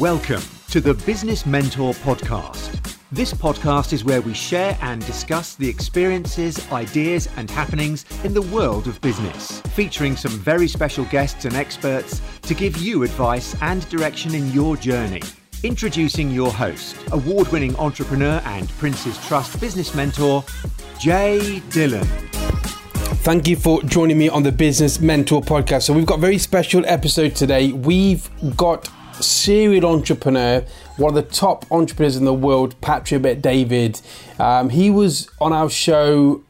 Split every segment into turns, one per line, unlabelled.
Welcome to the Business Mentor Podcast. This podcast is where we share and discuss the experiences, ideas, and happenings in the world of business, featuring some very special guests and experts to give you advice and direction in your journey. Introducing your host, award winning entrepreneur and Prince's Trust business mentor, Jay Dillon.
Thank you for joining me on the Business Mentor podcast. So, we've got a very special episode today. We've got serial entrepreneur, one of the top entrepreneurs in the world, Patrick Bet-David. Um, he was on our show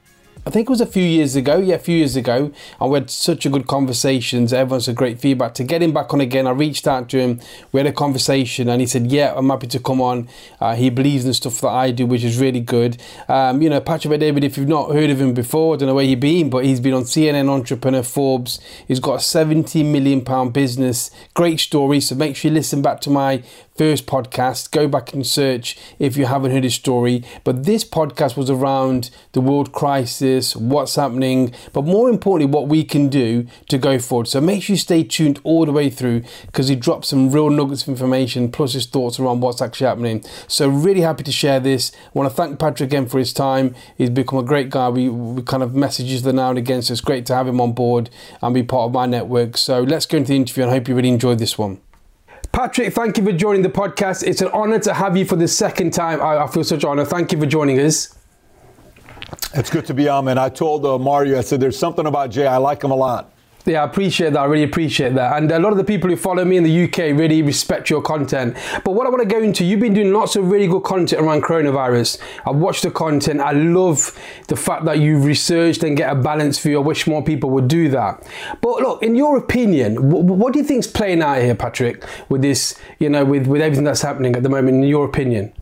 I think it was a few years ago. Yeah, a few years ago. And we had such a good conversations. Everyone's a great feedback. To get him back on again, I reached out to him. We had a conversation and he said, Yeah, I'm happy to come on. Uh, he believes in the stuff that I do, which is really good. Um, you know, Patrick Bet-David, if you've not heard of him before, I don't know where you've been, but he's been on CNN Entrepreneur Forbes. He's got a 70 million pound business. Great story. So make sure you listen back to my first podcast. Go back and search if you haven't heard his story. But this podcast was around the world crisis, what's happening, but more importantly, what we can do to go forward. So make sure you stay tuned all the way through because he dropped some real nuggets of information plus his thoughts around what's actually happening. So really happy to share this. I want to thank Patrick again for his time. He's become a great guy. We, we kind of message each other now and again, so it's great to have him on board and be part of my network. So let's go into the interview and I hope you really enjoyed this one. Patrick, thank you for joining the podcast. It's an honor to have you for the second time. I, I feel such honor. Thank you for joining us.
It's good to be on, man. I told uh, Mario, I said, there's something about Jay. I like him a lot.
Yeah, I appreciate that. I really appreciate that. And a lot of the people who follow me in the UK really respect your content. But what I want to go into, you've been doing lots of really good content around coronavirus. I've watched the content. I love the fact that you've researched and get a balance view. I wish more people would do that. But look, in your opinion, what, what do you think is playing out here, Patrick, with this, you know, with, with everything that's happening at the moment, in your opinion?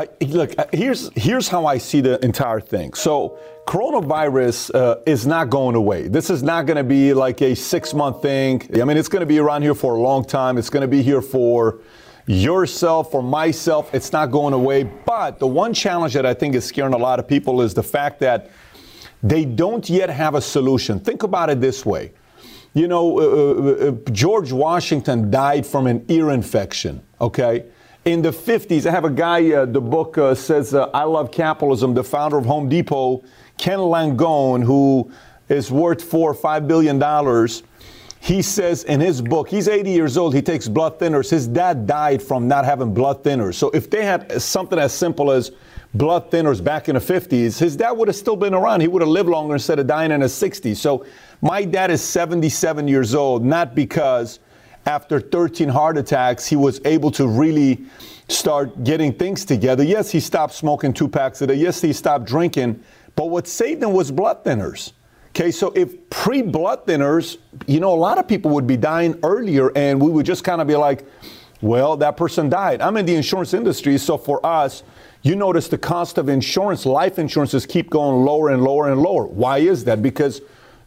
I, look, uh, here's here's how I see the entire thing. So, coronavirus uh, is not going away. This is not going to be like a six month thing. I mean, it's going to be around here for a long time. It's going to be here for yourself, for myself. It's not going away. But the one challenge that I think is scaring a lot of people is the fact that they don't yet have a solution. Think about it this way. You know, uh, uh, uh George Washington died from an ear infection. Okay in the 50s, I have a guy, uh, the book uh, says, uh, I Love Capitalism, the founder of Home Depot, Ken Langone, who is worth four or five billion dollars. He says in his book, he's 80 years old, he takes blood thinners. His dad died from not having blood thinners. So if they had something as simple as blood thinners back in the 50s, his dad would have still been around. He would have lived longer instead of dying in his 60s. So my dad is 77 years old, not because after 13 heart attacks, he was able to really start getting things together. Yes, he stopped smoking two packs a day. Yes, he stopped drinking. But what saved him was blood thinners. Okay, so if pre blood thinners, you know, a lot of people would be dying earlier, and we would just kind of be like, well, that person died. I'm in the insurance industry, so for us, you notice the cost of insurance, life insurances keep going lower and lower and lower. Why is that? Because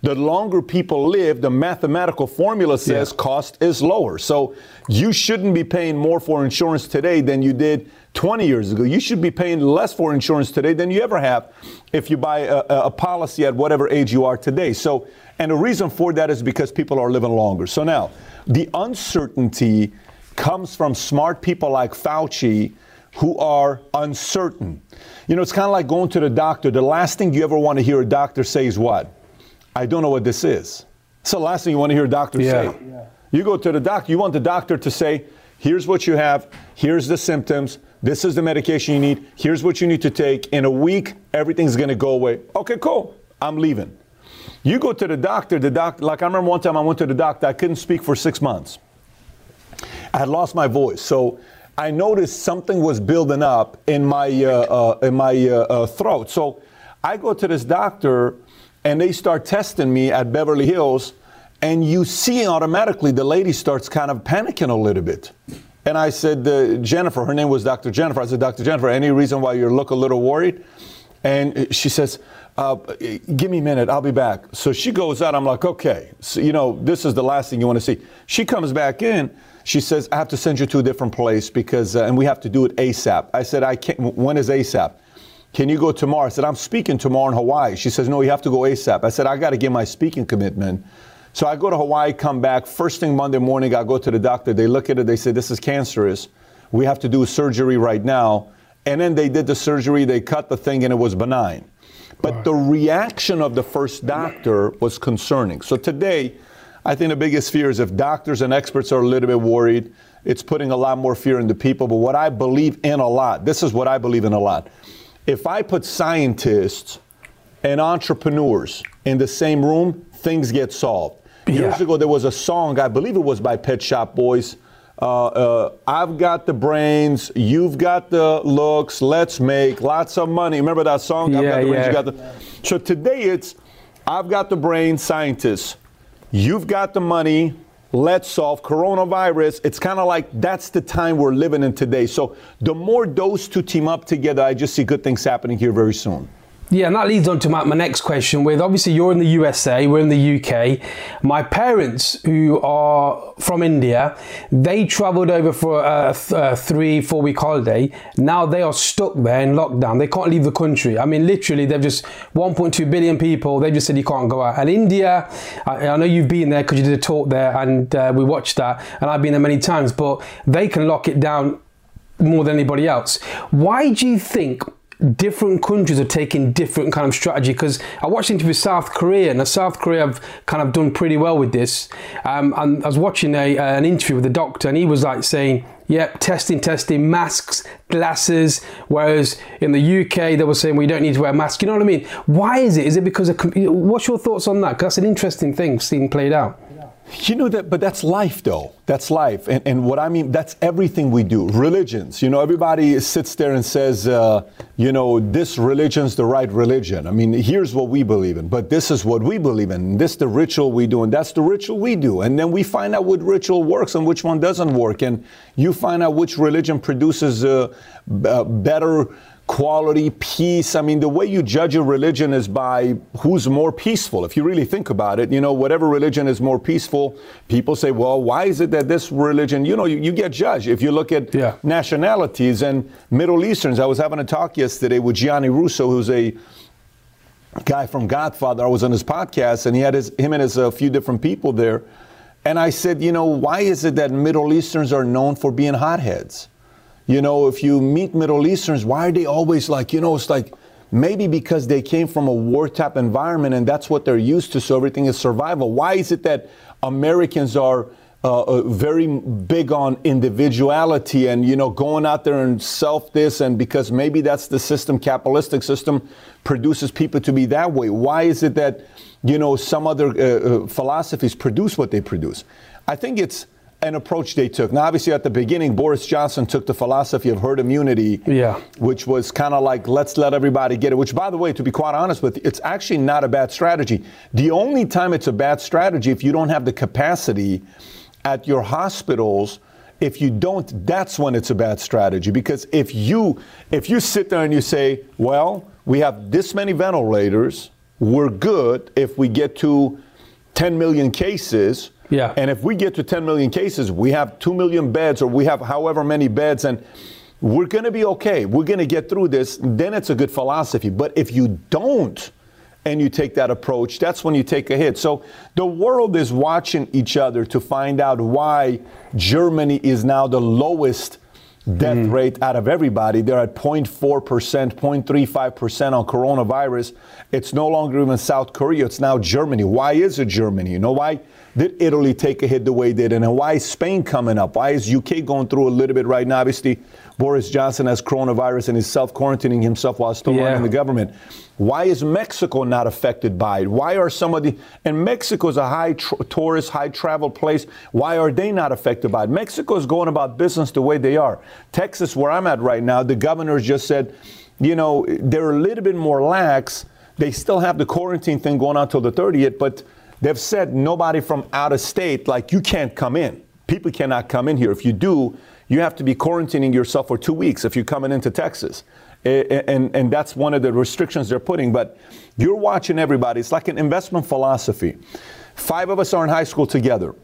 the longer people live, the mathematical formula says yeah. cost is lower. So you shouldn't be paying more for insurance today than you did 20 years ago. You should be paying less for insurance today than you ever have if you buy a, a policy at whatever age you are today. So, and the reason for that is because people are living longer. So now, the uncertainty comes from smart people like Fauci who are uncertain. You know, it's kind of like going to the doctor. The last thing you ever want to hear a doctor say is what? I don't know what this is. It's the last thing you want to hear a doctor yeah. say. Yeah. You go to the doctor, you want the doctor to say, here's what you have, here's the symptoms, this is the medication you need, here's what you need to take. In a week, everything's going to go away. Okay, cool. I'm leaving. You go to the doctor, the doctor, like I remember one time I went to the doctor, I couldn't speak for six months. I had lost my voice. So I noticed something was building up in my, uh, uh, in my uh, uh throat. So I go to this doctor and they start testing me at Beverly Hills, and you see automatically the lady starts kind of panicking a little bit. And I said, uh, Jennifer, her name was Dr. Jennifer. I said, Dr. Jennifer, any reason why you look a little worried? And she says, uh, give me a minute, I'll be back. So she goes out. I'm like, okay, so, you know, this is the last thing you want to see. She comes back in. She says, I have to send you to a different place because, uh, and we have to do it ASAP. I said, I can't, when is ASAP? Can you go tomorrow? I said, I'm speaking tomorrow in Hawaii. She says, No, you have to go ASAP. I said, I got to give my speaking commitment So I go to Hawaii, come back. First thing Monday morning, I go to the doctor. They look at it. They say, This is cancerous. We have to do surgery right now. And then they did the surgery. They cut the thing, and it was benign. But the reaction of the first doctor was concerning. So today, I think the biggest fear is if doctors and experts are a little bit worried, it's putting a lot more fear into people. But what I believe in a lot, this is what I believe in a lot. If I put scientists and entrepreneurs in the same room, things get solved. Years ago, there was a song, I believe it was by Pet Shop Boys. Uh, uh, I've got the brains, you've got the looks, let's make lots of money. Remember that song? I've
Yeah,
got the brains,
yeah.
you got the. So today it's, I've got the brains, scientists, you've got the money, let's solve coronavirus. It's kind of like that's the time we're living in today. So the more those two team up together, I just see good things happening here very soon.
Yeah, and that leads on to my, my next question. With obviously you're in the USA, we're in the UK. My parents, who are from India, they travelled over for a, th- a three, four week holiday. Now they are stuck there in lockdown. They can't leave the country. I mean, literally, they've just 1.2 billion people. They just said you can't go out. And India, I, I know you've been there because you did a talk there, and uh, we watched that. And I've been there many times, but they can lock it down more than anybody else. Why do you think different countries are taking different kind of strategy? Because I watched an interview with South Korea, and South Korea have kind of done pretty well with this. Um, and I was watching a, uh, an interview with the doctor, and he was like saying, "Yep, testing, testing, masks, glasses." Whereas in the UK, they were saying we don't need to wear masks. You know what I mean? Why is it? Is it because of? What's your thoughts on that because that's an interesting thing seeing played out.
You know that, but that's life, though. That's life, and, and what I mean, that's everything we do. Religions, you know, everybody sits there and says, uh, you know, this religion's the right religion. I mean, here's what we believe in, but this is what we believe in. This the ritual we do, and that's the ritual we do. And then we find out what ritual works and which one doesn't work, and you find out which religion produces uh, uh, better quality, peace. I mean, the way you judge a religion is by who's more peaceful. If you really think about it, you know, whatever religion is more peaceful, people say, well, why is it that this religion, you know, you, you get judged. If you look at
Yeah.
nationalities and Middle Easterns, I was having a talk yesterday with Gianni Russo, who's a guy from Godfather. I was on his podcast, and he had his, him and his a few different people there. And I said, you know, why is it that Middle Easterns are known for being hotheads? You know, if you meet Middle Easterns, why are they always like, you know, it's like maybe because they came from a war type environment and that's what they're used to, so everything is survival. Why is it that Americans are uh, uh, very big on individuality and you know going out there and self this and because maybe that's the system capitalistic system produces people to be that way why is it that you know some other uh, uh, philosophies produce what they produce i think it's an approach they took. Now obviously at the beginning boris johnson took the philosophy of herd immunity
Yeah.
which was kind of like let's let everybody get it which by the way to be quite honest with you it's actually not a bad strategy. The only time it's a bad strategy if you don't have the capacity at your hospitals if you don't that's when it's a bad strategy. Because if you if you sit there and you say well we have this many ventilators we're good if we get to 10 million cases
Yeah.
and if we get to 10 million cases we have 2 million beds or we have however many beds and we're going to be okay we're going to get through this then it's a good philosophy but if you don't and you take that approach, that's when you take a hit. So the world is watching each other to find out why Germany is now the lowest death mm. rate out of everybody. They're at 0.4%, 0.35% on coronavirus. It's no longer even South Korea, it's now Germany. Why is it Germany? You know why? Did Italy take a hit the way it did? And why is Spain coming up? Why is UK going through a little bit right now? Obviously, Boris Johnson has coronavirus and is self quarantining himself while still
Yeah.
running the government. Why is Mexico not affected by it? Why are some of the, and Mexico is a high tr- tourist, high travel place. Why are they not affected by it? Mexico is going about business the way they are. Texas, where I'm at right now, the governor just said, you know, they're a little bit more lax. They still have the quarantine thing going on till the 30th, but they've said nobody from out of state, like you can't come in. People cannot come in here. If you do, you have to be quarantining yourself for two weeks if you're coming into Texas. A- a- And, and that's one of the restrictions they're putting. But you're watching everybody. It's like an investment philosophy. Five of us are in high school together.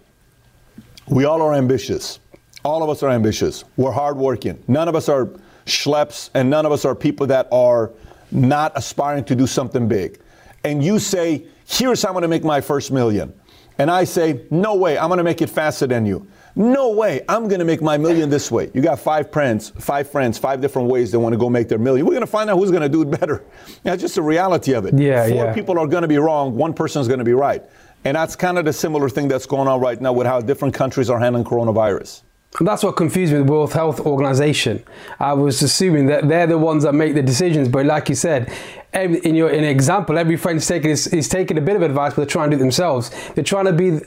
We all are ambitious. All of us are ambitious. We're hardworking. None of us are schleps, and none of us are people that are not aspiring to do something big. And you say, here's how I'm going to make my first million. and I say, no way, I'm going to make it faster than you. No way, I'm going to make my million this way. You got five friends, five friends, five different ways they want to go make their million. We're going to find out who's going to do it better. That's just the reality of it.
Yeah,
Four
yeah.
people are going to be wrong, one person is going to be right. And that's kind of the similar thing that's going on right now with how different countries are handling coronavirus.
And that's what confused me with the World Health Organization. I was assuming that they're the ones that make the decisions, but like you said, in your in example, every friend's taking is, is taking a bit of advice, but they're trying to do it themselves. They're trying to be.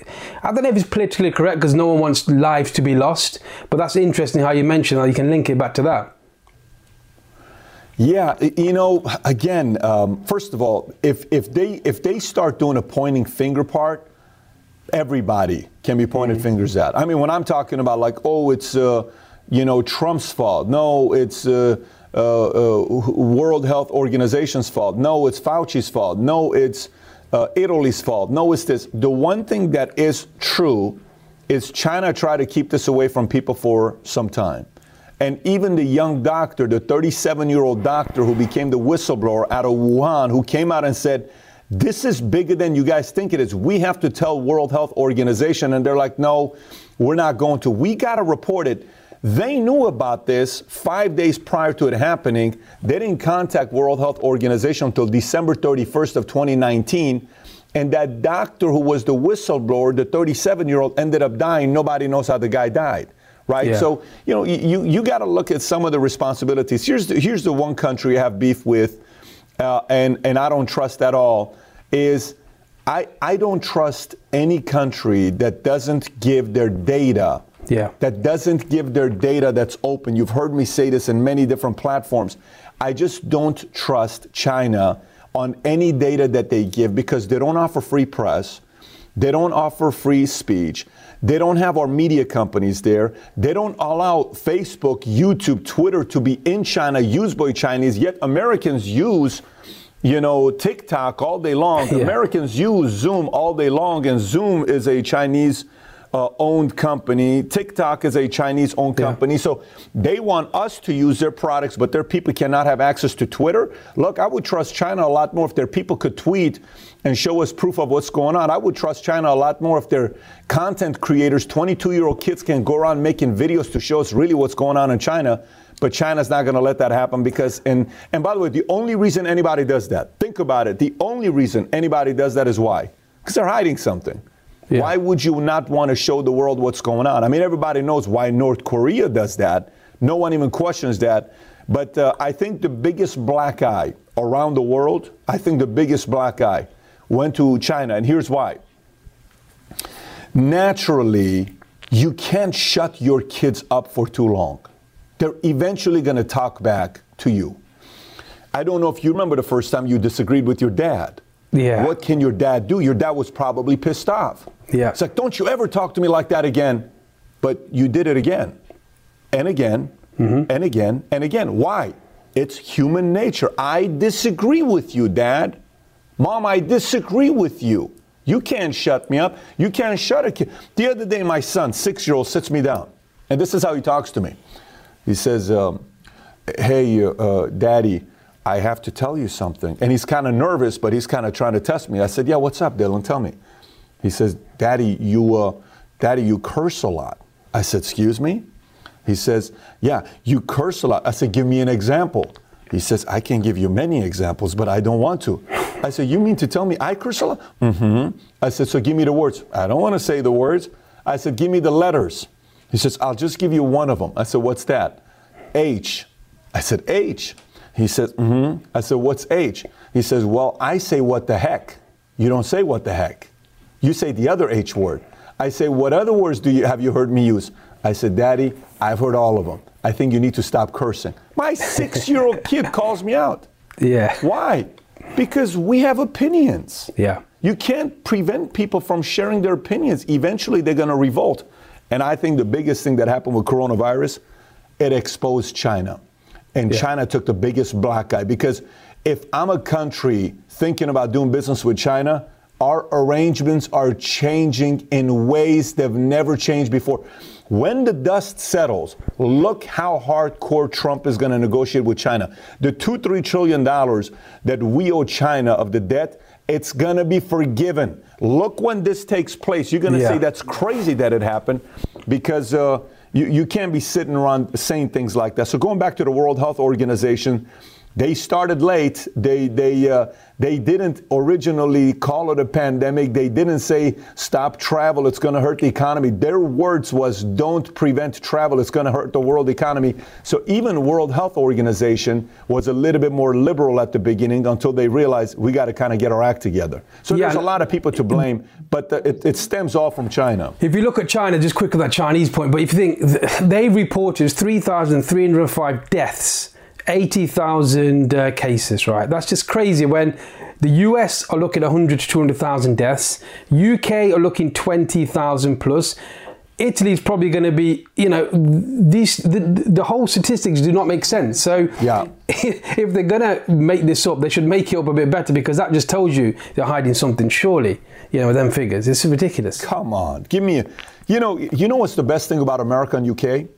I don't know if it's politically correct because no one wants lives to be lost, but that's interesting how you mentioned how you can link it back to that.
Yeah, you know, again, um, first of all, if if they if they start doing a pointing finger part, everybody can be pointed
Mm-hmm.
fingers at. I mean, when I'm talking about like, oh, it's uh, you know Trump's fault. No, it's uh, uh, uh, World Health Organization's fault. No, it's Fauci's fault. No, it's uh, Italy's fault. No, it's this. The one thing that is true is China tried to keep this away from people for some time. And even the young doctor, the 37 year old doctor who became the whistleblower out of Wuhan, who came out and said, this is bigger than you guys think it is. We have to tell World Health Organization. And they're like, no, we're not going to. We got to report it. They knew about this five days prior to it happening. They didn't contact World Health Organization until December 31st of 2019. And that doctor who was the whistleblower, the 37 year old, ended up dying. Nobody knows how the guy died right?
Yeah.
So you know you you got to look at some of the responsibilities. Here's the, here's the one country I have beef with, uh, and and I don't trust at all is. I, I don't trust any country that doesn't give their data,
Yeah.
that doesn't give their data that's open. You've heard me say this in many different platforms. I just don't trust China on any data that they give because they don't offer free press. They don't offer free speech. They don't have our media companies there. They don't allow Facebook, YouTube, Twitter to be in China, used by Chinese, yet Americans use, you know, TikTok all day long.
Yeah.
Americans use Zoom all day long, and Zoom is a Chinese uh, owned company. TikTok is a Chinese owned
Yeah.
company. So they want us to use their products, but their people cannot have access to Twitter. Look, I would trust China a lot more if their people could tweet and show us proof of what's going on. I would trust China a lot more if their content creators, 22 year old kids, can go around making videos to show us really what's going on in China. But China's not going to let that happen because, and, and by the way, the only reason anybody does that, think about it, the only reason anybody does that is why? Because they're hiding something.
Yeah.
Why would you not want to show the world what's going on? I mean, everybody knows why North Korea does that. No one even questions that. But uh, I think the biggest black eye around the world, I think the biggest black eye went to China. And here's why. Naturally, you can't shut your kids up for too long. They're eventually going to talk back to you. I don't know if you remember the first time you disagreed with your dad.
Yeah.
What can your dad do? Your dad was probably pissed off.
Yeah.
It's like, don't you ever talk to me like that again. But you did it again and again
Mm-hmm.
and again and again. Why? It's human nature. I disagree with you, Dad. Mom, I disagree with you. You can't shut me up. You can't shut a kid. The other day, my son, six year old, sits me down. And this is how he talks to me. He says, um, Hey, uh, Daddy, I have to tell you something. And he's kind of nervous, but he's kind of trying to test me. I said, Yeah, what's up, Dylan? Tell me. He says, Daddy, you, uh, Daddy, you curse a lot. I said, Excuse me? He says, Yeah, you curse a lot. I said, Give me an example. He says, I can give you many examples, but I don't want to. I said, You mean to tell me I curse a lot? Mm-hmm. I said, So give me the words. I don't want to say the words. I said, Give me the letters. He says, I'll just give you one of them. I said, What's that? H. I said, H. He says, Mm-hmm. I said, What's H? He says, Well, I say what the heck. You don't say what the heck. You say the other H word. I say, What other words do you have you heard me use? I said, Daddy, I've heard all of them. I think you need to stop cursing. My six year old kid calls me out.
Yeah.
Why? Because we have opinions.
Yeah.
You can't prevent people from sharing their opinions. Eventually, they're going to revolt. And I think the biggest thing that happened with coronavirus, it exposed China. And
Yeah.
China took the biggest black eye. Because if I'm a country thinking about doing business with China, our arrangements are changing in ways they've never changed before. When the dust settles, look how hardcore Trump is going to negotiate with China. The two, three trillion dollars that we owe China of the debt, It's going to be forgiven. Look when this takes place. You're going to
Yeah.
say that's crazy that it happened because uh, you, you can't be sitting around saying things like that. So going back to the World Health Organization, they started late. They they uh, they didn't originally call it a pandemic. They didn't say stop travel. It's going to hurt the economy. Their words was don't prevent travel. It's going to hurt the world economy. So even World Health Organization was a little bit more liberal at the beginning until they realized we got to kind of get our act together. So
Yeah,
there's a lot of people to blame, but the, it, it stems all from China.
If you look at China, just quick on that Chinese point, but if you think they reported 3,305 deaths, 80,000 uh, cases, right? That's just crazy when the US are looking at 100 to 200,000 deaths, UK are looking 20,000 plus. Italy's probably going to be, you know, these the, the whole statistics do not make sense. So,
Yeah.
if they're going to make this up, they should make it up a bit better because that just tells you they're hiding something. Surely, you know, with them figures, it's ridiculous.
Come on, give me a. You know, you know what's the best thing about America and UK?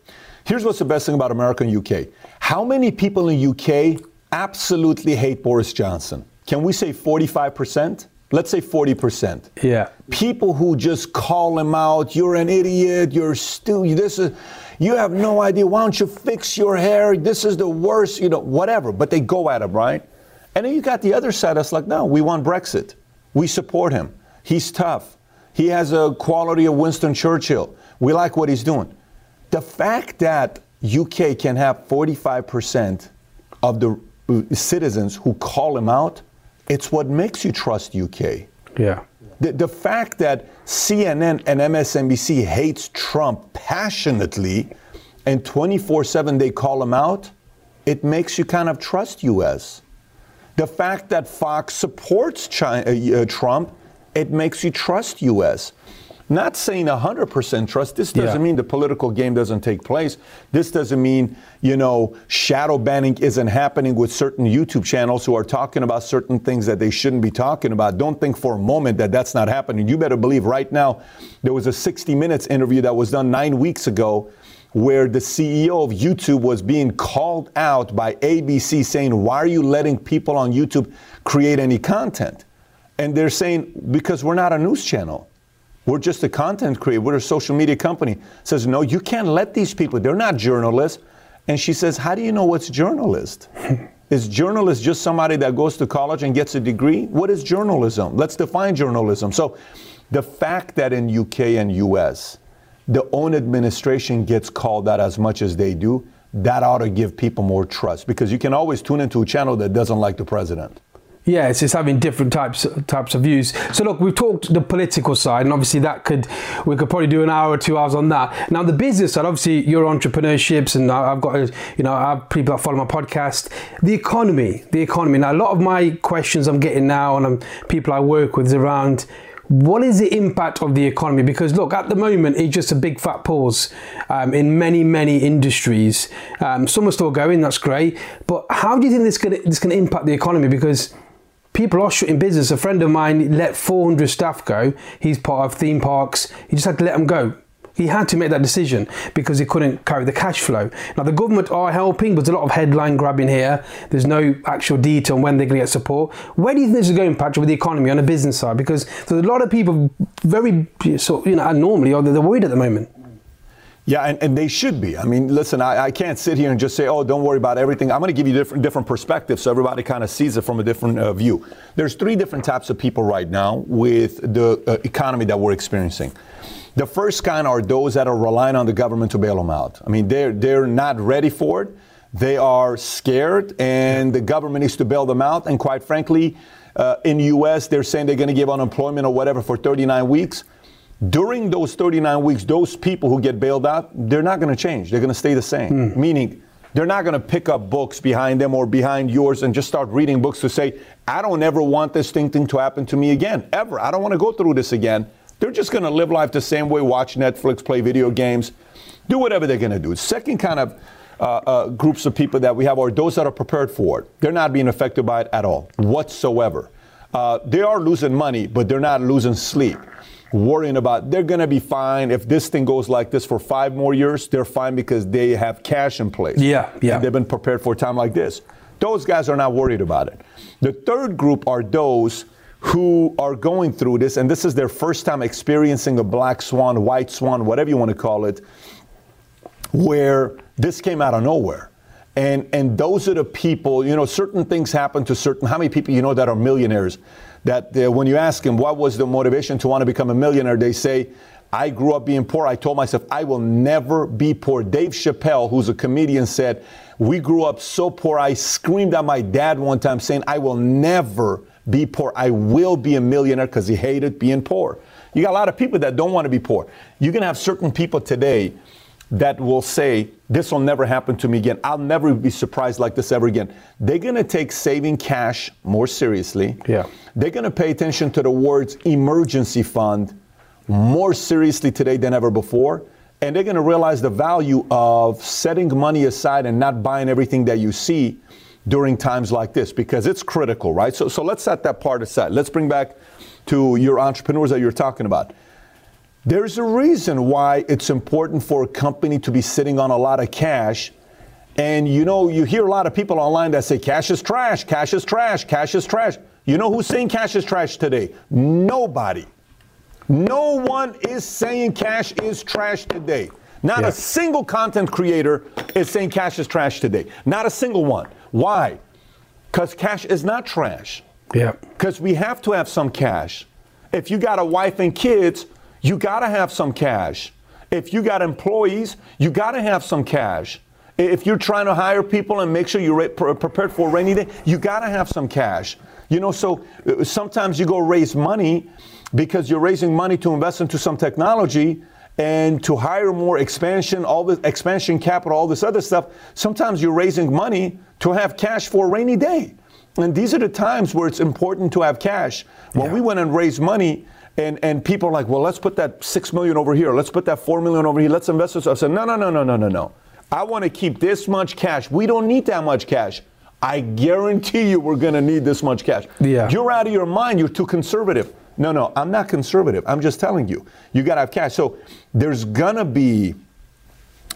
Here's what's the best thing about America and UK. How many people in UK absolutely hate Boris Johnson? Can we say 45%? Let's say 40%.
Yeah.
People who just call him out, you're an idiot, you're stupid, this is, you have no idea, why don't you fix your hair, this is the worst, you know, whatever. But they go at him, right? And then you got the other side that's like, no, we want Brexit. We support him. He's tough. He has a quality of Winston Churchill. We like what he's doing. The fact that UK can have 45% of the uh, citizens who call him out, it's what makes you trust UK.
Yeah.
The, the fact that CNN and MSNBC hates Trump passionately and 24/7 they call him out, it makes you kind of trust US. The fact that Fox supports China, uh, uh, Trump, it makes you trust US. Not saying 100% trust. This doesn't
Yeah.
mean the political game doesn't take place. This doesn't mean, you know, shadow banning isn't happening with certain YouTube channels who are talking about certain things that they shouldn't be talking about. Don't think for a moment that that's not happening. You better believe right now there was a 60 Minutes interview that was done nine weeks ago where the CEO of YouTube was being called out by ABC saying, Why are you letting people on YouTube create any content? And they're saying, Because we're not a news channel. We're just a content creator. We're a social media company. Says, no, you can't let these people. They're not journalists. And she says, how do you know what's journalist? is journalist just somebody that goes to college and gets a degree? What is journalism? Let's define journalism. So the fact that in UK and US, the own administration gets called out as much as they do, that ought to give people more trust because you can always tune into a channel that doesn't like the president.
Yeah, it's just having different types types of views. So look, we've talked the political side, and obviously that could we could probably do an hour or two hours on that. Now the business side, obviously your entrepreneurships, and I've got you know I have people that follow my podcast. The economy, the economy. Now a lot of my questions I'm getting now, and I'm, people I work with is around. What is the impact of the economy? Because look, at the moment, it's just a big fat pause um, in many, many industries. Um, some are still going, that's great. But how do you think this this going to impact the economy? Because people are shutting business. A friend of mine let 400 staff go. He's part of theme parks. He just had to let them go. He had to make that decision because he couldn't carry the cash flow. Now, the government are helping, but there's a lot of headline grabbing here. There's no actual detail on when they're going to get support. Where do you think this is going, Patrick, with the economy on the business side? Because there's a lot of people very, you know, normally, or they're worried at the moment.
Yeah, and, and they should be. I mean, listen, I, I can't sit here and just say, oh, don't worry about everything. I'm going to give you different, different perspectives so everybody kind of sees it from a different uh, view. There's three different types of people right now with the uh, economy that we're experiencing. The first kind are those that are relying on the government to bail them out. I mean, they're, they're not ready for it. They are scared, and the government needs to bail them out. And quite frankly, uh, in U.S., they're saying they're going to give unemployment or whatever for 39 weeks during those 39 weeks, those people who get bailed out, they're not going to change. They're going to stay the same. Meaning, they're not going to pick up books behind them or behind yours and just start reading books to say, I don't ever want this thing, thing to happen to me again, ever. I don't want to go through this again. They're just going to live life the same way, watch Netflix, play video games, do whatever they're going to do. Second kind of uh, uh, groups of people that we have are those that are prepared for it. They're not being affected by it at all, whatsoever. Uh, they are losing money, but they're not losing sleep worrying about they're going to be fine if this thing goes like this for five more years they're fine because they have cash in place
Yeah, yeah.
and they've been prepared for a time like this those guys are not worried about it the third group are those who are going through this, and this is their first time experiencing a black swan, white swan, whatever you want to call it, where this came out of nowhere. And, and those are the people, you know, certain things happen to certain, how many people you know that are millionaires? That uh, when you ask them what was the motivation to want to become a millionaire, they say, I grew up being poor. I told myself, I will never be poor. Dave Chappelle, who's a comedian, said, We grew up so poor. I screamed at my dad one time saying, I will never be poor. I will be a millionaire because he hated being poor. You got a lot of people that don't want to be poor. You're going to have certain people today that will say, This will never happen to me again. I'll never be surprised like this ever again. They're going to take saving cash more seriously.
Yeah.
They're going to pay attention to the words emergency fund more seriously today than ever before. And they're going to realize the value of setting money aside and not buying everything that you see during times like this because it's critical, right? So, so let's set that part aside. Let's bring back to your entrepreneurs that you're talking about. There's a reason why it's important for a company to be sitting on a lot of cash. And you know, you hear a lot of people online that say cash is trash, cash is trash, cash is trash. You know who's saying cash is trash today? Nobody. No one is saying cash is trash today. Not
Yeah.
a single content creator is saying cash is trash today. Not a single one. Why? Because cash is not trash.
Yeah.
Because we have to have some cash. If you got a wife and kids, you got to have some cash. If you got employees, you got to have some cash. If you're trying to hire people and make sure you're prepared for a rainy day, you got to have some cash. You know, so uh, sometimes you go raise money because you're raising money to invest into some technology and to hire more expansion, all the expansion capital, all this other stuff. Sometimes you're raising money to have cash for a rainy day. And these are the times where it's important to have cash. When we went and raised money, and, and people are like, well, let's put that six million over here, let's put that four million over here, let's invest this. I said, no, no, no, no, no, no, no. I want to keep this much cash. We don't need that much cash. I guarantee you we're going to need this much cash.
Yeah.
You're out of your mind. You're too conservative. No, no, I'm not conservative. I'm just telling you. You got to have cash. So there's going to be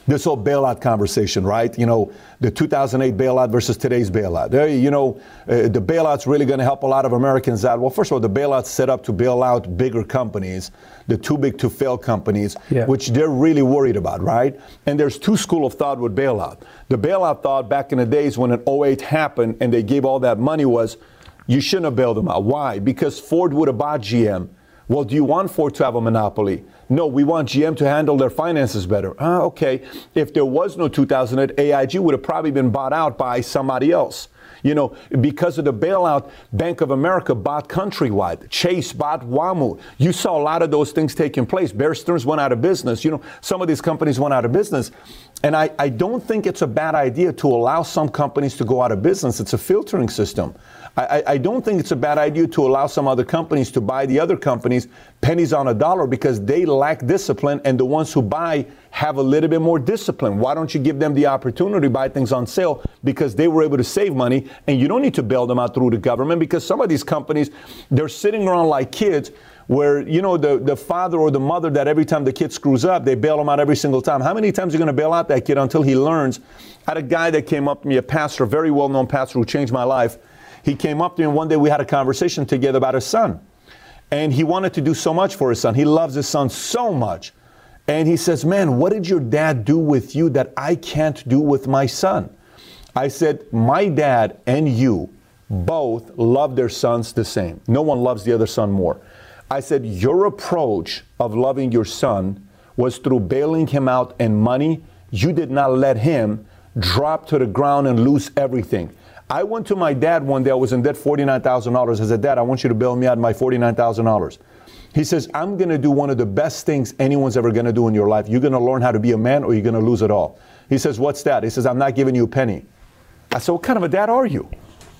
this whole bailout conversation, right? You know, the 2008 bailout versus today's bailout. You know, uh, the bailout's really going to help a lot of Americans out. Well, first of all, the bailout's set up to bail out bigger companies, the too big to fail companies,
Yeah.
which they're really worried about, right? And there's two school of thought with bailout. The bailout thought back in the days when an 08 happened and they gave all that money was, you shouldn't have bailed them out. Why? Because Ford would have bought GM. Well, do you want Ford to have a monopoly? No, we want GM to handle their finances better. Ah, okay. If there was no 2008, AIG would have probably been bought out by somebody else. You know, because of the bailout, Bank of America bought Countrywide. Chase bought WAMU. You saw a lot of those things taking place. Bear Stearns went out of business. You know, some of these companies went out of business. And I, I don't think it's a bad idea to allow some companies to go out of business. It's a filtering system. I, I- I don't think it's a bad idea to allow some other companies to buy the other companies pennies on a dollar because they lack discipline and the ones who buy have a little bit more discipline. Why don't you give them the opportunity to buy things on sale because they were able to save money and you don't need to bail them out through the government because some of these companies, they're sitting around like kids where, you know, the, the father or the mother that every time the kid screws up, they bail them out every single time. How many times are you going to bail out that kid until he learns? I had a guy that came up to me, a pastor, a very well known pastor who changed my life. He came up to me and one day we had a conversation together about his son. And he wanted to do so much for his son. He loves his son so much. And he says, Man, what did your dad do with you that I can't do with my son? I said, My dad and you both love their sons the same. No one loves the other son more. I said, Your approach of loving your son was through bailing him out and money. You did not let him drop to the ground and lose everything. I went to my dad one day, I was in debt $49,000. I said, Dad, I want you to bail me out my $49,000. He says, I'm going to do one of the best things anyone's ever going to do in your life. You're going to learn how to be a man or you're going to lose it all. He says, What's that? He says, I'm not giving you a penny. I said, What kind of a dad are you?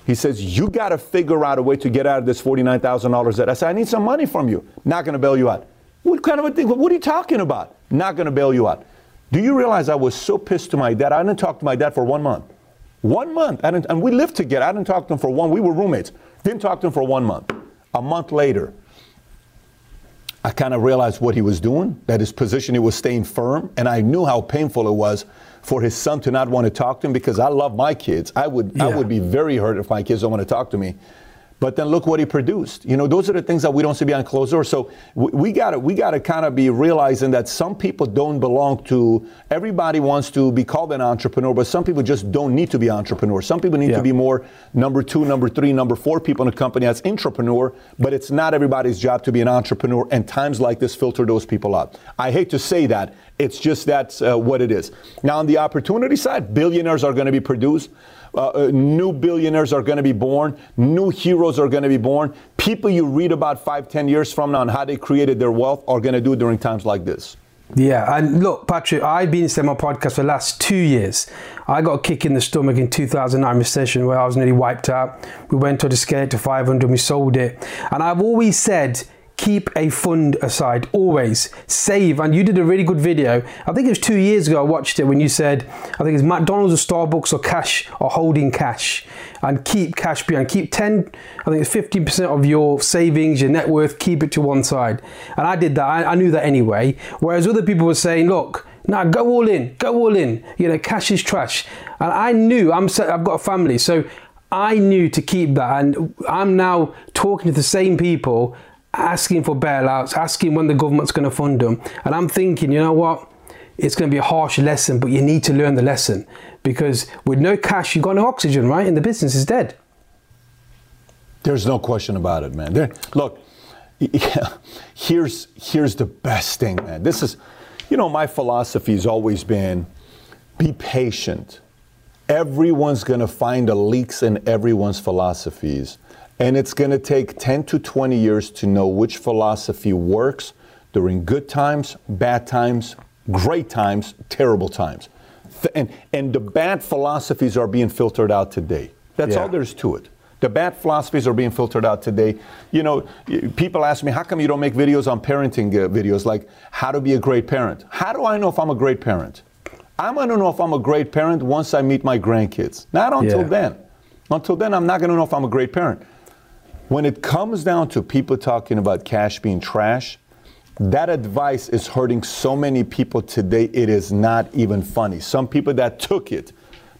He says, You got to figure out a way to get out of this $49,000 debt. I said, I need some money from you. Not going to bail you out. What kind of a thing? What are you talking about? Not going to bail you out. Do you realize I was so pissed to my dad? I didn't talk to my dad for one month. One month. And we lived together. I didn't talk to him for one. We were roommates. Didn't talk to him for one month. A month later, I kind of realized what he was doing, that his position, he was staying firm. And I knew how painful it was for his son to not want to talk to him because I love my kids. I would, I would be very hurt if my kids don't want to talk to me. But then look what he produced. You know, those are the things that we don't see behind closed doors. So we got to we got to kind of be realizing that some people don't belong to. Everybody wants to be called an entrepreneur, but some people just don't need to be entrepreneurs. Some people need yeah. to be more number two, number three, number four people in a company as entrepreneur. But it's not everybody's job to be an entrepreneur. And times like this filter those people out. I hate to say that. It's just that's uh, what it is. Now on the opportunity side, billionaires are going to be produced. Uh, uh, new billionaires are going to be born. New heroes are going to be born. People you read about five, ten years from now and how they created their wealth are going to do during times like this.
Yeah, and look, Patrick, I've been saying my podcast for the last two years. I got a kick in the stomach in 2009 recession where I was nearly wiped out. We went to the scale to 500, we sold it. And I've always said keep a fund aside always. Save and you did a really good video. I think it was two years ago i watched it when you said i think it's mcdonald's or starbucks or cash or holding cash. And keep cash behind keep 10 i think it's 15% of your savings your net worth keep it to one side. And i did that i, I knew that anyway. Whereas other people were saying look now go all in go all in. You know cash is trash. And i knew i'm i've got a family so I knew to keep that, and I'm now talking to the same people asking for bailouts, asking when the government's going to fund them. And I'm thinking, you know what? It's going to be a harsh lesson, but you need to learn the lesson because with no cash, you've got no oxygen, right? And the business is dead.
There's no question about it, man. There, look, yeah, here's here's the best thing, man. This is, you know, my philosophy has always been, be patient. Everyone's going to find the leaks in everyone's philosophies and it's going to take 10 to 20 years to know which philosophy works during good times, bad times, great times, terrible times. And, and the bad philosophies are being filtered out today. That's yeah. all there's to it. The bad philosophies are being filtered out today. You know, people ask me, how come you don't make videos on parenting uh, videos like how to be a great parent? How do I know if I'm a great parent? I'm going to know if I'm a great parent once I meet my grandkids. Not until yeah. then. Until then, I'm not going to know if I'm a great parent. When it comes down to people talking about cash being trash, that advice is hurting so many people today, it is not even funny. Some people that took it.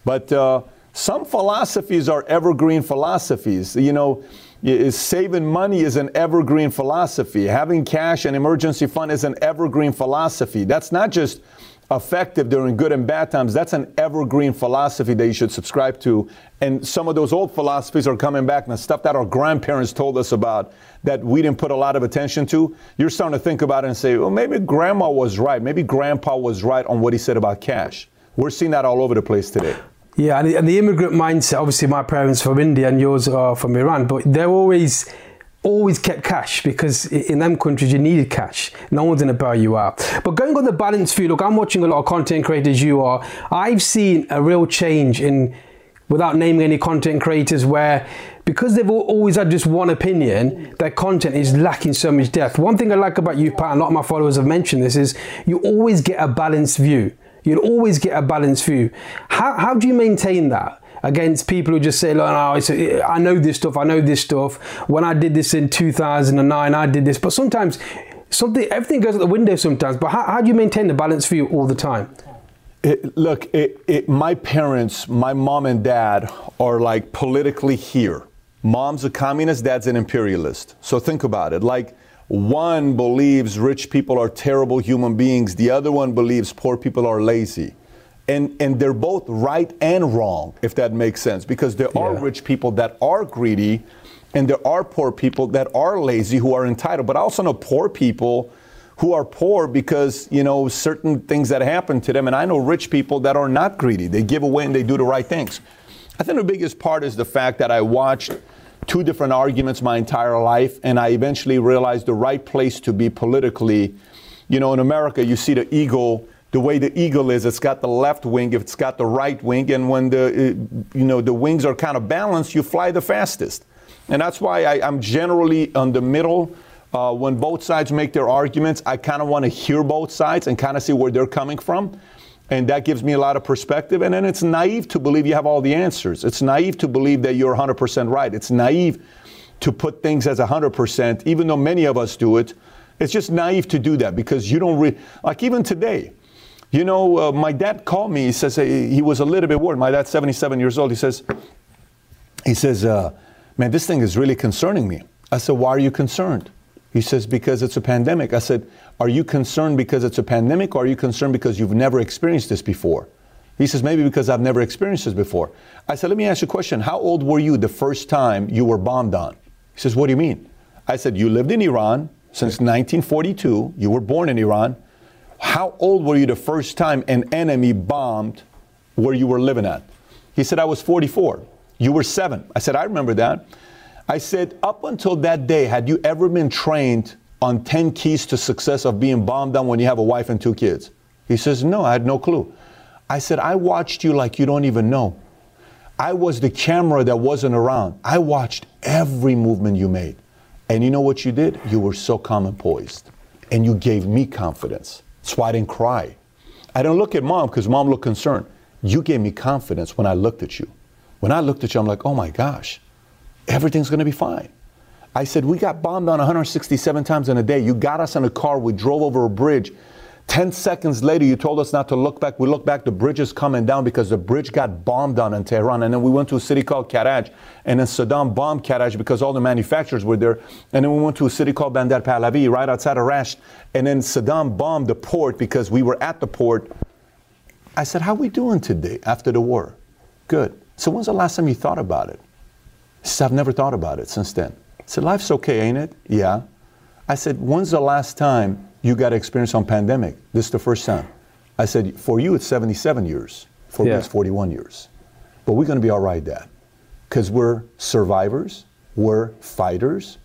But uh, some philosophies are evergreen philosophies. You know, saving money is an evergreen philosophy. Having cash and emergency fund is an evergreen philosophy. That's not just effective during good and bad times. That's an evergreen philosophy that you should subscribe to. And some of those old philosophies are coming back now, stuff that our grandparents told us about that we didn't put a lot of attention to. You're starting to think about it and say, well, maybe grandma was right. Maybe grandpa was right on what he said about cash. We're seeing that all over the place today.
Yeah, and the, immigrant mindset, obviously, my parents from India and yours are from Iran, but they're always always kept cash because in them countries you needed cash. No one's gonna bail you out. But going on the balance view, look, I'm watching a lot of content creators. You are. I've seen a real change in, without naming any content creators, where because they've always had just one opinion, their content is lacking so much depth. One thing I like about you, Pat, a lot of my followers have mentioned this, is you always get a balanced view. You'll always get a balanced view. How, how do you maintain that? Against people who just say, "Look, no, I know this stuff. I know this stuff. When I did this in 2009, I did this." But sometimes, something everything goes out the window. Sometimes, but how, how do you maintain the balance for you all the time?
It, look, it, it, my parents, my mom and dad, are like politically here. Mom's a communist, dad's an imperialist. So think about it. Like one believes rich people are terrible human beings, the other one believes poor people are lazy and and they're both right and wrong if that makes sense. Because there yeah. are rich people that are greedy and there are poor people that are lazy who are entitled. But i also know poor people who are poor because you know certain things that happen to them. And i know rich people that are not greedy. They give away and they do the right things. I think the biggest part is the fact that i watched two different arguments my entire life and i eventually realized the right place to be politically. You know in america you see the eagle the way the eagle is, it's got the left wing, it's got the right wing, and when the uh, you know the wings are kind of balanced, you fly the fastest. And that's why I, am generally on the middle. Uh, when both sides make their arguments, I kind of want to hear both sides and kind of see where they're coming from. And that gives me a lot of perspective. And then it's naive to believe you have all the answers. It's naive to believe that you're 100% right. It's naive to put things as 100%, even though many of us do it. It's just naive to do that because you don't, re- like even today, you know, uh, my dad called me. He says uh, he was a little bit worried. My dad's 77 years old. He says, he says, uh, man, this thing is really concerning me. I said, why are you concerned? He says, because it's a pandemic. I said, are you concerned because it's a pandemic or are you concerned because you've never experienced this before? He says, maybe because I've never experienced this before. I said, let me ask you a question. How old were you the first time you were bombed on? He says, what do you mean? I said, you lived in Iran since 1942. You were born in Iran. How old were you the first time an enemy bombed where you were living at? He said, I was 44. You were seven. I said, I remember that. I said, up until that day, had you ever been trained on 10 keys to success of being bombed on when you have a wife and two kids? He says, No, I had no clue. I said, I watched you like you don't even know. I was the camera that wasn't around. I watched every movement you made. And you know what you did? You were so calm and poised. And you gave me confidence. That's why I didn't cry. I didn't look at mom because mom looked concerned. You gave me confidence when I looked at you. When I looked at you, I'm like, oh my gosh, everything's going to be fine. I said, we got bombed on 167 times in a day. You got us in a car. We drove over a bridge. 10 seconds later, you told us not to look back. We look back, the bridge is coming down because the bridge got bombed on in Tehran. And then we went to a city called Karaj. And then Saddam bombed Karaj because all the manufacturers were there. And then we went to a city called Bandar Pahlavi, right outside of Rasht. And then Saddam bombed the port because we were at the port. I said, How are we doing today after the war? Good. So when's the last time you thought about it? He said, I've never thought about it since then. I said, Life's okay, ain't it? Yeah. I said, When's the last time you got experience on pandemic. This is the first time. I said, for you, it's 77 years. For yeah. me, it's 41 years. But we're going to be all right, Dad. Because we're survivors, we're fighters.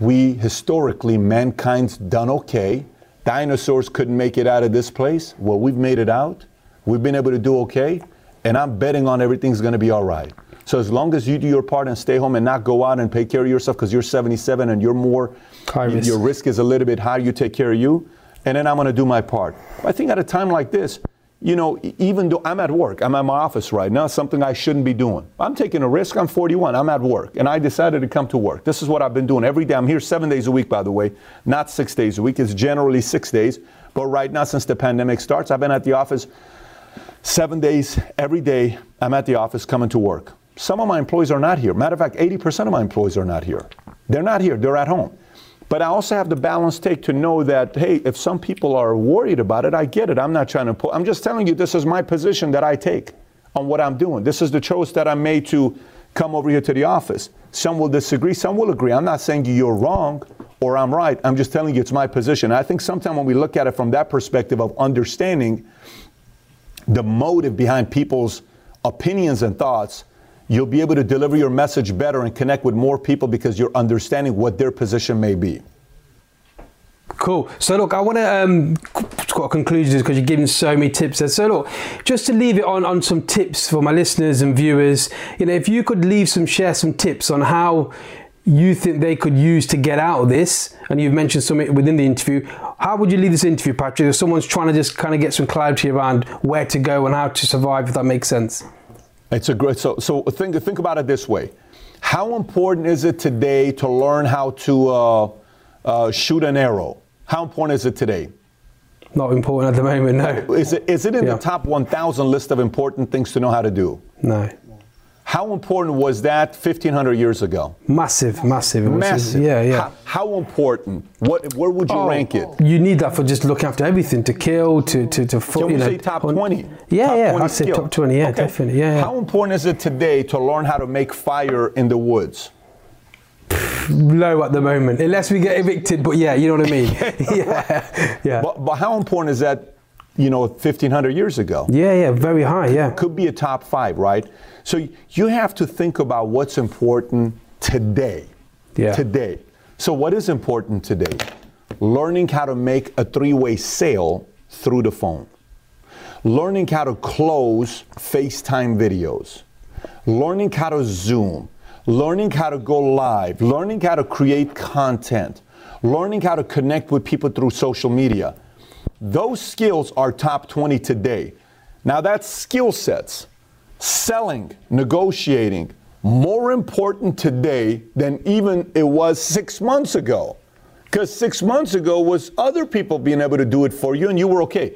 We, historically, mankind's done okay. Dinosaurs couldn't make it out of this place. Well, we've made it out. We've been able to do okay. And I'm betting on everything's going to be all right. So as long as you do your part and stay home and not go out and take care of yourself because you're 77 and you're more, risk. your risk is a little bit higher, you take care of you. And then I'm going to do my part. I think at a time like this, you know, even though I'm at work, I'm at my office right now, something I shouldn't be doing. I'm taking a risk. I'm 41. I'm at work. And I decided to come to work. This is what I've been doing every day. I'm here seven days a week, by the way, not six days a week. It's generally six days. But right now, since the pandemic starts, I've been at the office seven days every day. I'm at the office coming to work. Some of my employees are not here. Matter of fact, 80% of my employees are not here. They're not here, they're at home. But I also have the balance take to know that, hey, if some people are worried about it, I get it. I'm not trying to put, I'm just telling you this is my position that I take on what I'm doing. This is the choice that I made to come over here to the office. Some will disagree, some will agree. I'm not saying you're wrong or I'm right. I'm just telling you it's my position. I think sometimes when we look at it from that perspective of understanding the motive behind people's opinions and thoughts, you'll be able to deliver your message better and connect with more people because you're understanding what their position may be.
Cool. So look, I want to um, got a conclusion because you're giving so many tips there. So look, just to leave it on on some tips for my listeners and viewers. You know, if you could leave some, share some tips on how you think they could use to get out of this, and you've mentioned something within the interview. How would you leave this interview, Patrick? If someone's trying to just kind of get some clarity around where to go and how to survive, if that makes sense.
It's a great. So, so think think about it this way: How important is it today to learn how to uh, uh, shoot an arrow? How important is it today?
Not important at the moment. No.
Is it is it in yeah. the top 1,000 list of important things to know how to do?
No.
How important was that 1,500 years ago?
Massive, massive.
Massive.
Yeah, yeah.
How, how, important? What? Where would you oh, rank it?
You need that for just looking after everything, to kill, to to to.
Can you know, say top 20?
Yeah,
top
yeah. 20 I'd say top 20. Yeah, okay. definitely. Yeah, yeah.
How important is it today to learn how to make fire in the woods?
Low at the moment, unless we get evicted. But yeah, you know what I mean. yeah,
yeah. But, but how important is that? You know, 1,500 years ago.
Yeah, yeah. Very high. Yeah.
Could be a top five, right? So you have to think about what's important today.
Yeah.
Today. So what is important today? Learning how to make a three-way sale through the phone. Learning how to close FaceTime videos. Learning how to Zoom. Learning how to go live. Learning how to create content. Learning how to connect with people through social media. Those skills are top 20 today. Now that's skill sets selling, negotiating, more important today than even it was six months ago. Because six months ago was other people being able to do it for you and you were okay.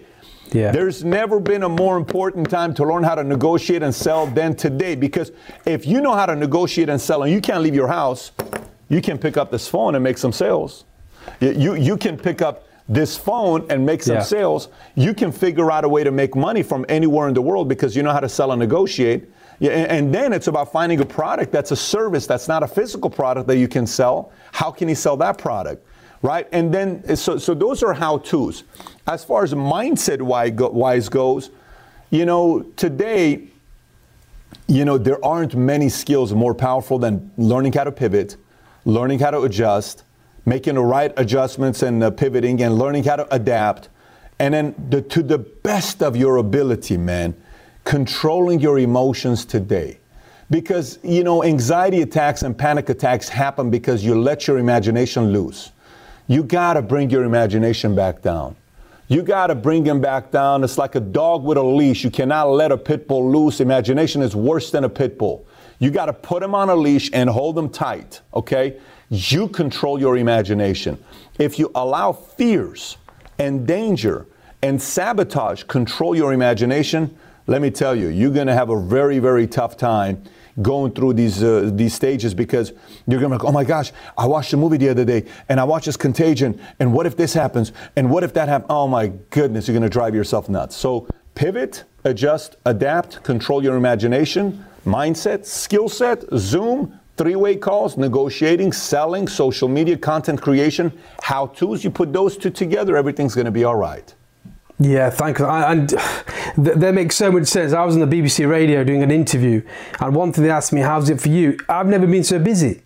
Yeah.
There's never been a more important time to learn how to negotiate and sell than today because if you know how to negotiate and sell and you can't leave your house, you can pick up this phone and make some sales. You, you can pick up this phone and make some
Yeah.
sales. You can figure out a way to make money from anywhere in the world because you know how to sell and negotiate. Yeah, and, and then it's about finding a product that's a service that's not a physical product that you can sell. How can you sell that product? Right? And then, so, so those are how to's. As far as mindset wise goes, you know, today, you know, there aren't many skills more powerful than learning how to pivot, learning how to adjust, making the right adjustments and uh, pivoting, and learning how to adapt. And then, the, to the best of your ability, man, controlling your emotions today. Because, you know, anxiety attacks and panic attacks happen because you let your imagination loose. You gotta bring your imagination back down. You got to bring him back down. It's like a dog with a leash. You cannot let a pit bull loose. Imagination is worse than a pit bull. You got to put him on a leash and hold him tight, okay? You control your imagination. If you allow fears and danger and sabotage control your imagination, let me tell you, you're going to have a very, very tough time going through these uh, these stages because you're gonna be like, oh my gosh, I watched a movie the other day and I watched this Contagion, and what if this happens, and what if that happens? Oh my goodness, you're gonna drive yourself nuts. So pivot, adjust, adapt, control your imagination, mindset, skill set, Zoom. Three-way calls, negotiating, selling, social media, content creation, how-tos. You put those two together, everything's going to be all right.
Yeah, thank you. And th- that makes so much sense. I was on the BBC radio doing an interview, and one thing they asked me, "How's it for you?" I've never been so busy.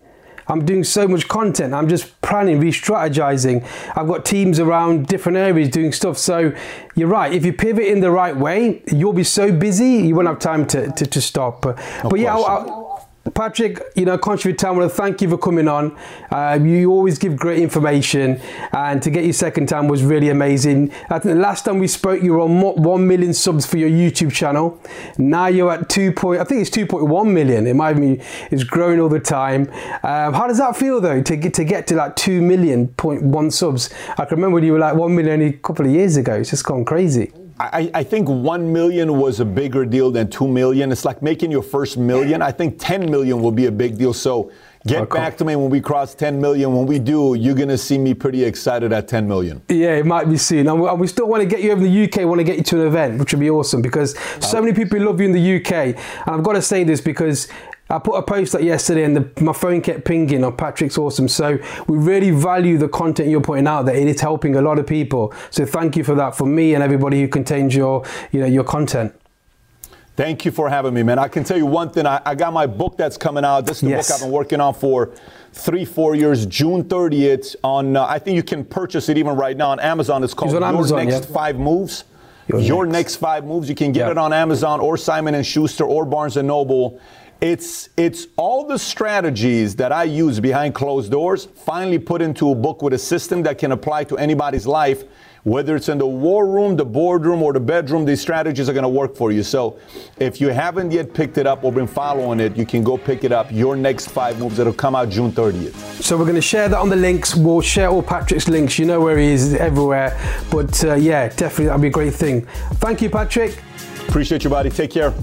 I'm doing so much content. I'm just planning, re-strategizing. I've got teams around different areas doing stuff. So you're right. If you pivot in the right way, you'll be so busy you won't have time to, to, to stop. But, but yeah, I'll,
question.
Patrick, you know, Contribute Time, I want to thank you for coming on. Uh, you always give great information, and to get your second time was really amazing. I think the last time we spoke, you were on 1 million subs for your YouTube channel. Now you're at 2. Point, I think it's 2.1 million. It might be, it's growing all the time. Um, how does that feel though, to get, to get to like 2 million point one subs? I can remember when you were like 1 million a couple of years ago. It's just gone crazy.
I, I think one million was a bigger deal than two million. It's like making your first million. I think 10 million will be a big deal. So get
Okay.
back to me when we cross 10 million. When we do, you're going to see me pretty excited at 10 million.
Yeah, it might be soon. And we, and we still want to get you over in the UK, want to get you to an event, which would be awesome because so uh, many people love you in the UK. And I've got to say this because I put a post up yesterday and the, my phone kept pinging on Patrick's awesome. So we really value the content you're putting out there. It is helping a lot of people. So thank you for that for me and everybody who contains your, you know, your content.
Thank you for having me, man. I can tell you one thing. I, I got my book that's coming out. This is the
Yes.
book I've been working on for three, four years. June 30th on. Uh, I think you can purchase it even right now on Amazon. It's called
It's
Your
Amazon,
Next
yeah.
Five Moves.
Your
Your,
Next.
next. five moves. You can get
Yeah.
it on Amazon or Simon and Schuster or Barnes and Noble. It's it's all the strategies that I use behind closed doors. Finally, put into a book with a system that can apply to anybody's life. Whether it's in the war room, the boardroom, or the bedroom, these strategies are going to work for you. So, if you haven't yet picked it up or been following it, you can go pick it up. Your next five moves that'll come out June 30th.
So we're going to share that on the links. We'll share all Patrick's links. You know where he is everywhere. But uh, yeah, definitely that'll be a great thing. Thank you, Patrick.
Appreciate you, buddy. Take care.